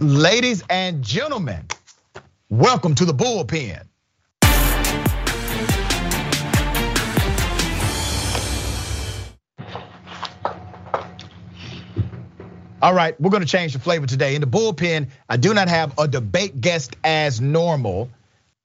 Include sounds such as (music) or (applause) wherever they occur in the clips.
Ladies and gentlemen, welcome to the bullpen. All right, we're gonna change the flavor today. In the bullpen, I do not have a debate guest as normal.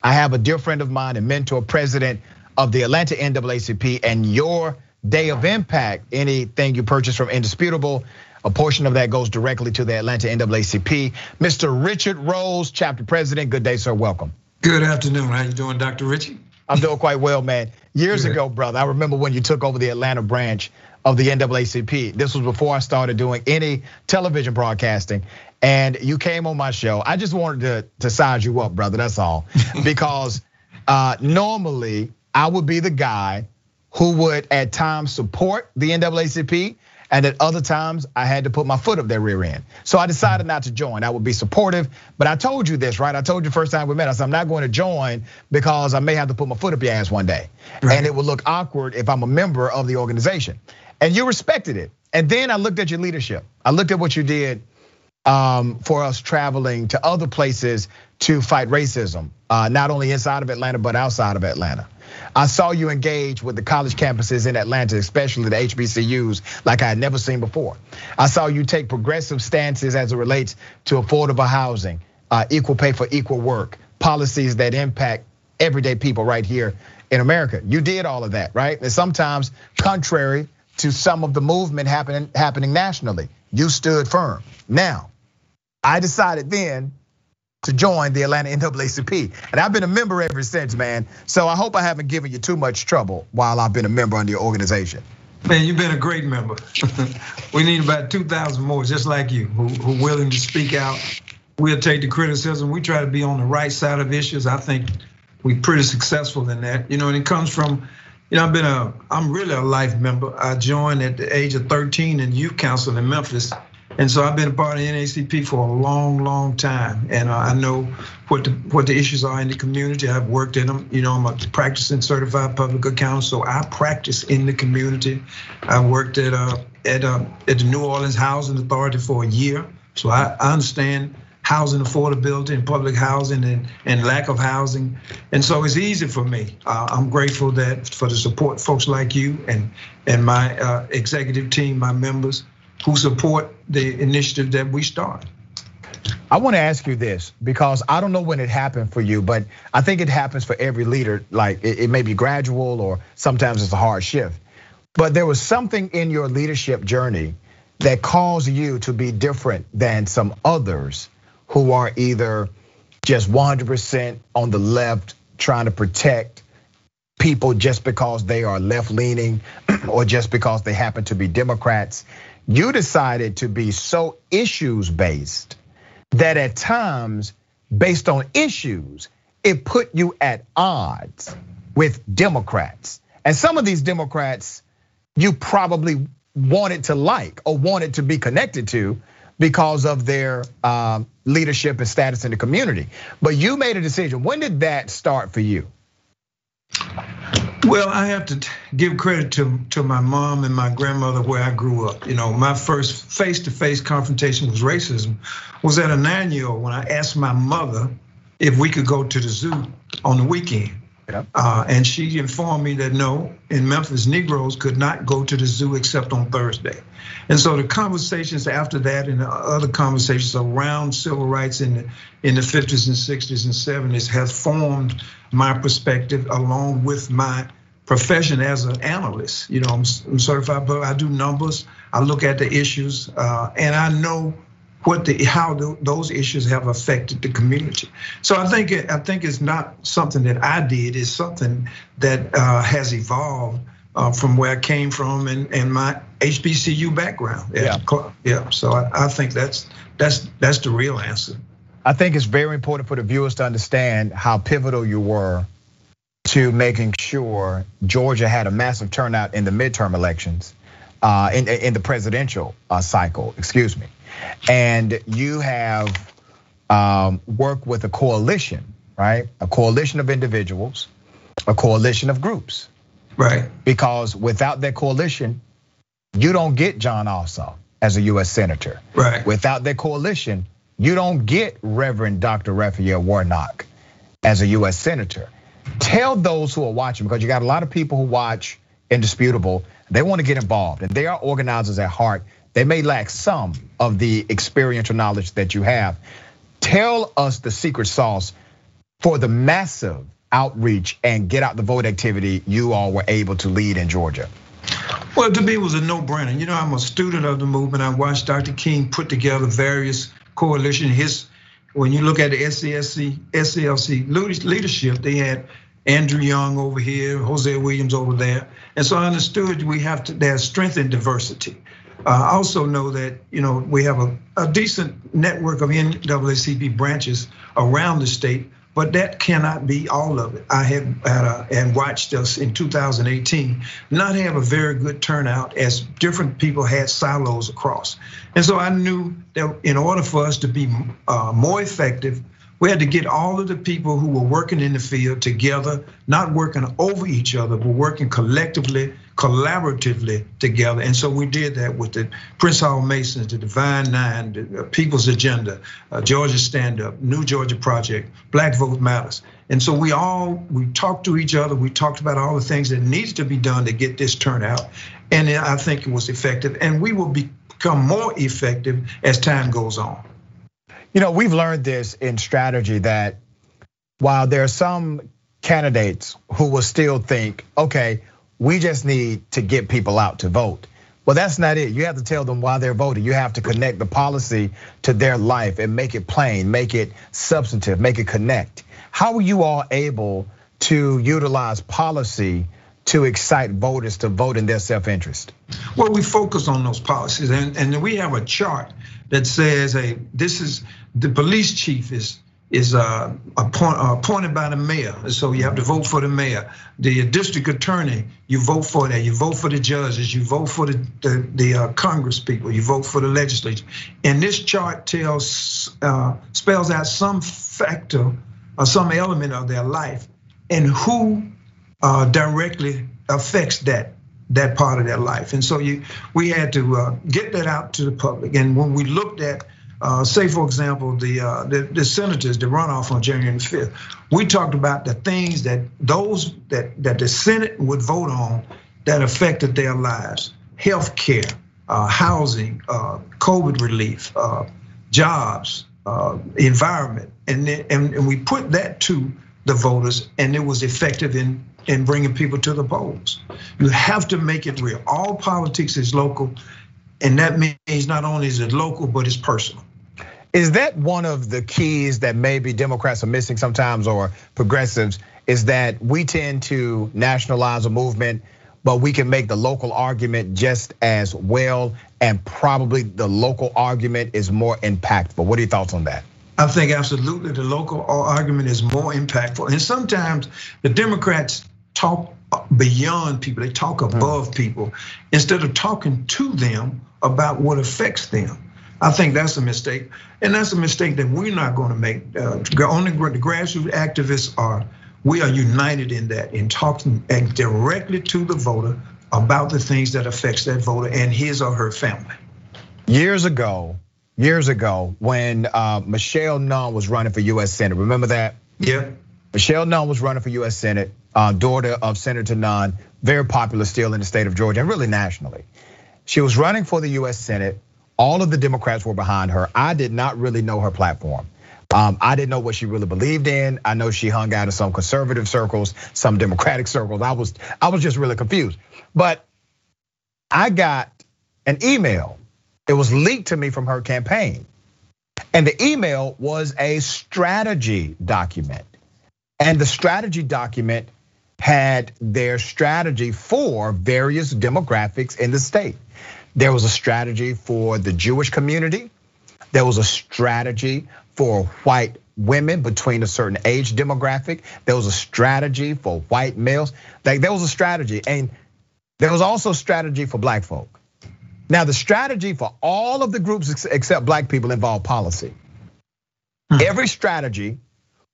I have a dear friend of mine and mentor, president of the Atlanta NAACP, and your day of impact. Anything you purchase from Indisputable, a portion of that goes directly to the Atlanta NAACP. Mr. Richard Rose, chapter president. Good day, sir. Welcome. Good afternoon. How you doing, Dr. Richey? I'm doing quite well, man. Years Good. ago, brother, I remember when you took over the Atlanta branch of the NAACP. This was before I started doing any television broadcasting. And you came on my show. I just wanted to, to size you up, brother. That's all. (laughs) because uh, normally I would be the guy who would at times support the NAACP. And at other times, I had to put my foot up their rear end. So I decided not to join. I would be supportive, but I told you this, right? I told you first time we met. I said I'm not going to join because I may have to put my foot up your ass one day, right. and it would look awkward if I'm a member of the organization and you respected it. And then I looked at your leadership. I looked at what you did um, for us traveling to other places to fight racism, uh, not only inside of Atlanta, but outside of Atlanta. I saw you engage with the college campuses in Atlanta, especially the HBCUs, like I had never seen before. I saw you take progressive stances as it relates to affordable housing, uh, equal pay for equal work, policies that impact everyday people right here in America. You did all of that, right? And sometimes contrary to some of the movement happening happening nationally. You stood firm. Now, I decided then to join the Atlanta NAACP. And I've been a member ever since, man. So I hope I haven't given you too much trouble while I've been a member under your organization. Man, you've been a great member. (laughs) we need about 2,000 more just like you who, who are willing to speak out. We'll take the criticism. We try to be on the right side of issues. I think we're pretty successful in that. You know, and it comes from you know, I've been a, I'm really a life member. I joined at the age of 13 in youth council in Memphis. And so I've been a part of NAACP for a long, long time, and I know what the what the issues are in the community. I've worked in them. You know, I'm a practicing certified public accountant, so I practice in the community. I worked at uh, at uh, at the New Orleans Housing Authority for a year, so I, I understand housing affordability and public housing and, and lack of housing. And so it's easy for me. Uh, I'm grateful that for the support folks like you and, and my uh, executive team, my members who support the initiative that we start. I want to ask you this because I don't know when it happened for you, but I think it happens for every leader. Like it, may be gradual or sometimes it's a hard shift. But there was something in your leadership journey that caused you to be different than some others who are either just 100% on the left trying to protect people just because they are left leaning (clears throat) or just because they happen to be Democrats. You decided to be so issues based that at times, based on issues, it put you at odds with Democrats. And some of these Democrats you probably wanted to like or wanted to be connected to because of their um, leadership and status in the community. But you made a decision. When did that start for you? Well, I have to give credit to to my mom and my grandmother where I grew up. You know, my first face-to-face confrontation with racism was at a nine-year-old when I asked my mother if we could go to the zoo on the weekend. Yep. Uh, and she informed me that no, in Memphis, Negroes could not go to the zoo except on Thursday. And so the conversations after that and the other conversations around civil rights in the, in the 50s and 60s and 70s has formed my perspective along with my profession as an analyst. You know, I'm, I'm certified, but I do numbers. I look at the issues, uh, and I know what the how the, those issues have affected the community. So I think I think it's not something that I did. It's something that uh, has evolved uh, from where I came from and, and my HBCU background. Yeah, yeah. So I, I think that's that's that's the real answer. I think it's very important for the viewers to understand how pivotal you were to making sure Georgia had a massive turnout in the midterm elections, uh, in, in the presidential uh, cycle, excuse me. And you have um, worked with a coalition, right? A coalition of individuals, a coalition of groups. Right. Because without that coalition, you don't get Jon Ossoff as a US senator. Right. Without that coalition, you don't get Reverend Dr. Raphael Warnock as a US Senator. Tell those who are watching, because you got a lot of people who watch Indisputable, they want to get involved and they are organizers at heart. They may lack some of the experiential knowledge that you have. Tell us the secret sauce for the massive outreach and get out the vote activity you all were able to lead in Georgia. Well, to me, it was a no-brainer. You know, I'm a student of the movement. I watched Dr. King put together various coalition. His, when you look at the SCLC, SCLC leadership, they had Andrew Young over here, Hosea Williams over there, and so I understood we have to. There's strength in diversity. Uh, I also know that you know we have a, a decent network of NAACP branches around the state but that cannot be all of it. I have had a, and watched us in 2018 not have a very good turnout as different people had silos across. And so I knew that in order for us to be uh, more effective, we had to get all of the people who were working in the field together, not working over each other, but working collectively, collaboratively together. And so we did that with the Prince Hall Masons, the Divine Nine, the People's Agenda, uh, Georgia Stand Up, New Georgia Project, Black Vote Matters. And so we all we talked to each other. We talked about all the things that needs to be done to get this turnout, and I think it was effective. And we will become more effective as time goes on. You know, we've learned this in strategy that while there are some candidates who will still think, okay, we just need to get people out to vote. Well, that's not it. You have to tell them why they're voting. You have to connect the policy to their life and make it plain, make it substantive, make it connect. How are you all able to utilize policy to excite voters to vote in their self-interest? Well, we focus on those policies, and, and we have a chart that says, "Hey, this is the police chief is is uh, appoint, uh, appointed by the mayor, so you have to vote for the mayor. The district attorney, you vote for that. You vote for the judges. You vote for the the, the uh, Congress people. You vote for the legislature. And this chart tells uh, spells out some factor or some element of their life and who uh, directly affects that that part of their life. And so you, we had to uh, get that out to the public. And when we looked at, uh, say for example, the, uh, the, the senators, the runoff on January 5th, we talked about the things that those that that the Senate would vote on that affected their lives: health care, uh, housing, uh, COVID relief, uh, jobs, environment, and, and and we put that to the voters, and it was effective in in bringing people to the polls. You have to make it real. All politics is local, and that means not only is it local, but it's personal. Is that one of the keys that maybe Democrats are missing sometimes, or progressives? Is that we tend to nationalize a movement, but we can make the local argument just as well, and probably the local argument is more impactful. What are your thoughts on that? I think absolutely the local argument is more impactful. And sometimes the Democrats talk beyond people, they talk hmm. above people instead of talking to them about what affects them. I think that's a mistake, and that's a mistake that we're not going to make. Uh, only the grassroots activists are. We are united in that, in talking directly to the voter about the things that affects that voter and his or her family. Years ago, years ago, when uh, Michelle Nunn was running for U.S. Senate, remember that? Yeah. Michelle Nunn was running for U.S. Senate, uh, daughter of Senator Nunn, very popular still in the state of Georgia and really nationally. She was running for the U.S. Senate. All of the Democrats were behind her. I did not really know her platform. Um, I didn't know what she really believed in. I know she hung out in some conservative circles, some Democratic (laughs) circles. I was I was just really confused. But I got an email. It was leaked to me from her campaign. And the email was a strategy document. And the strategy document had their strategy for various demographics in the state. There was a strategy for the Jewish community. There was a strategy for white women between a certain age demographic. There was a strategy for white males. Like there was a strategy, and there was also strategy for black folk. Now, the strategy for all of the groups except black people involved policy. Hmm. Every strategy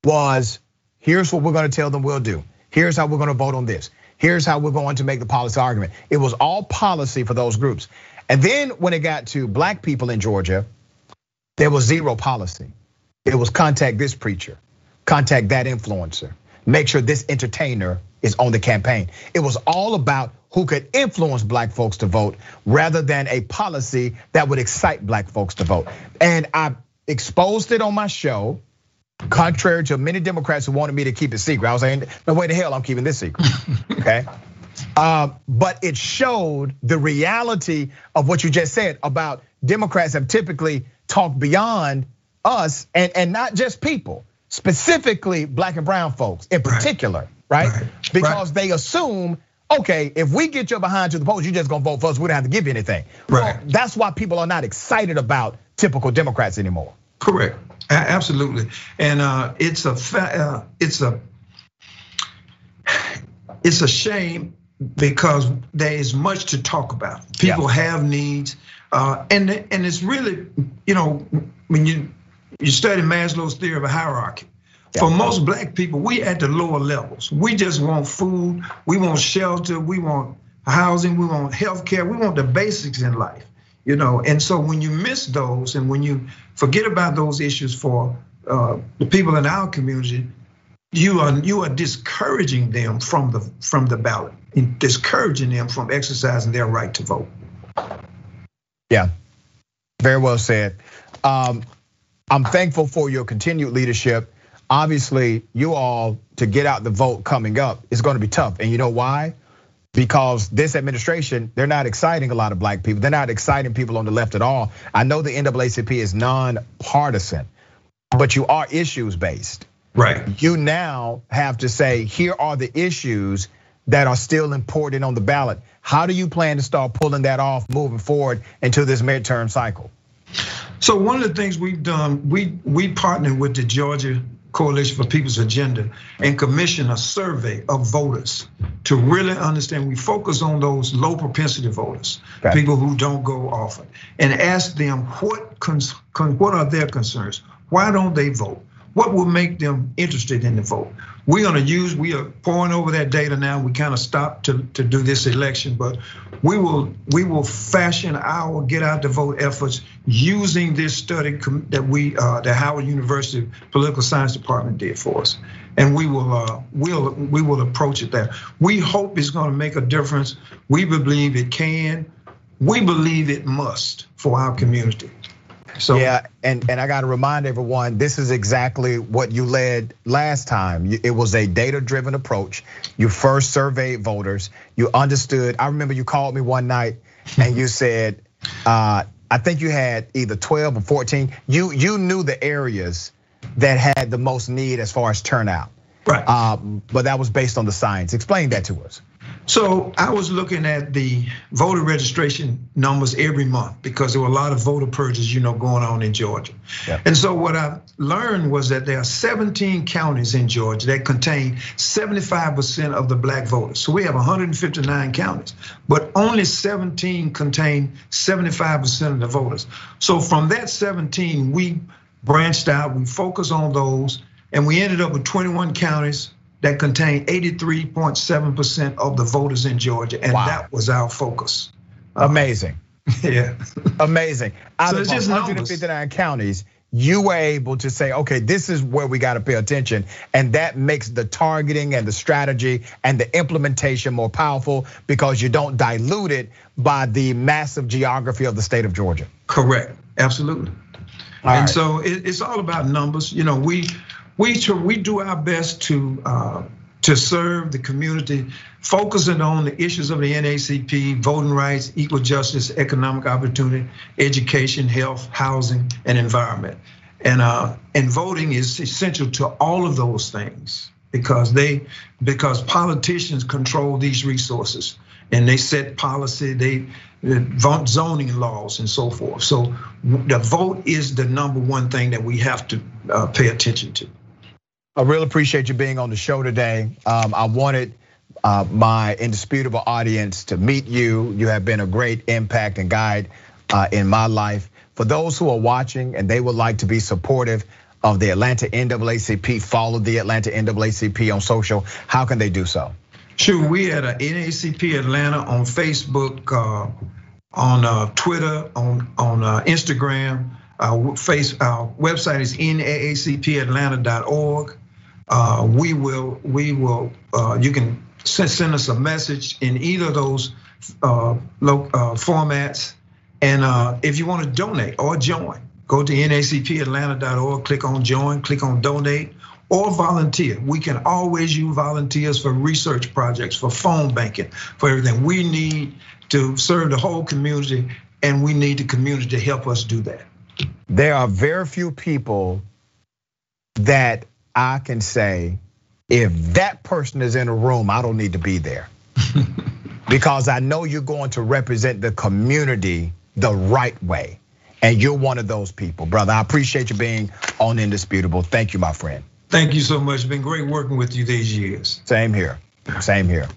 was Here's what we're gonna tell them we'll do. Here's how we're gonna vote on this. Here's how we're going to make the policy argument. It was all policy for those groups. And then when it got to black people in Georgia, There was zero policy. It was contact this preacher, contact that influencer, make sure this entertainer is on the campaign. It was all about who could influence black folks to vote rather than a policy that would excite black folks to vote. And I exposed it on my show, contrary to many Democrats who wanted me to keep it secret. I was saying, no way the hell I'm keeping this secret. (laughs) okay. Um, but it showed the reality of what you just said about Democrats have typically talked beyond us and, and not just people, specifically black and brown folks in particular, right? right? right. Because right. they assume, okay, if we get your behind to the polls, you're just gonna vote for us, we don't have to give you anything. Right. Well, that's why people are not excited about typical Democrats anymore. Correct, absolutely. And uh, it's a, uh, it's a, it's a shame because there is much to talk about. People yeah. have needs, uh, and and it's really, you know, when you you study Maslow's theory of a hierarchy. Yeah. For most black people, we at the lower levels. We just want food, we want shelter, we want housing, we want health care, we want the basics in life. You know, and so when you miss those and when you forget about those issues for uh, the people in our community, you are you are discouraging them from the from the ballot, and discouraging them from exercising their right to vote. Yeah, very well said. Um, I'm thankful for your continued leadership. Obviously, you all to get out the vote coming up is going to be tough, and you know why? Because this administration, they're not exciting a lot of black people. They're not exciting people on the left at all. I know the NAACP is non-partisan, but you are issues based. Right. You now have to say, here are the issues that are still important on the ballot. How do you plan to start pulling that off moving forward into this midterm cycle? So one of the things we've done, we we partnered with the Georgia Coalition for People's Agenda and commission a survey of voters to really understand. We focus on those low propensity voters, people who don't go often, and ask them what what are their concerns. Why don't they vote? what will make them interested in the vote? We're gonna use, we are poring over that data now. We kind of stopped to, to do this election, but we will we will fashion our get out the vote efforts using this study that we uh, the Howard University Political Science Department did for us, and we will uh, we'll we will approach it there. We hope it's going to make a difference. We believe it can. We believe it must for our community. So yeah, and and I got to remind everyone, this is exactly what you led last time. It was a data-driven approach. You first surveyed voters. You understood. I remember you called me one night and you said, uh, I think you had either 12 or 14. You you knew the areas that had the most need as far as turnout. Right. Um, but that was based on the science. Explain that to us. So I was looking at the voter registration numbers every month because there were a lot of voter purges, you know, going on in Georgia. Yeah. And so what I learned was that there are 17 counties in Georgia that contain 75% of the black voters. So we have 159 counties, but only 17 contain 75% of the voters. So from that 17, we branched out, we focused on those, and we ended up with 21 counties that contained 83.7% of the voters in Georgia, and wow. that was our focus. Uh, Amazing. (laughs) yeah. Amazing. Out so of 159 numbers. counties, you were able to say, okay, this is where we got to pay attention. And that makes the targeting and the strategy and the implementation more powerful because you don't dilute it by the massive geography of the state of Georgia. Correct. Absolutely. All and right. so it's all about numbers. You know, we we we do our best to uh, to serve the community, focusing on the issues of the NAACP, voting rights, equal justice, economic opportunity, education, health, housing, and environment. And uh, and voting is essential to all of those things because they because politicians control these resources and they set policy, they zoning laws and so forth. So the vote is the number one thing that we have to uh, pay attention to. I really appreciate you being on the show today. Um, I wanted uh, my indisputable audience to meet you. You have been a great impact and guide uh, in my life. For those who are watching and they would like to be supportive of the Atlanta NAACP, follow the Atlanta NAACP on social, how can they do so? Sure, we at NAACP Atlanta on Facebook, uh, on Twitter, on on Instagram. Our face, our website is naacpatlanta.org. Uh, we will, we will. Uh, you can send, us a message in either of those uh, formats. And if you want to donate or join, go to naacpatlanta.org, click on join, click on donate, or volunteer. We can always use volunteers for research projects, for phone banking, for everything. We need to serve the whole community, and we need the community to help us do that. There are very few people that I can say, if that person is in a room, I don't need to be there. (laughs) because I know you're going to represent the community the right way. And you're one of those people, brother. I appreciate you being on Indisputable. Thank you, my friend. Thank you so much. It's been great working with you these years. Same here. Same here.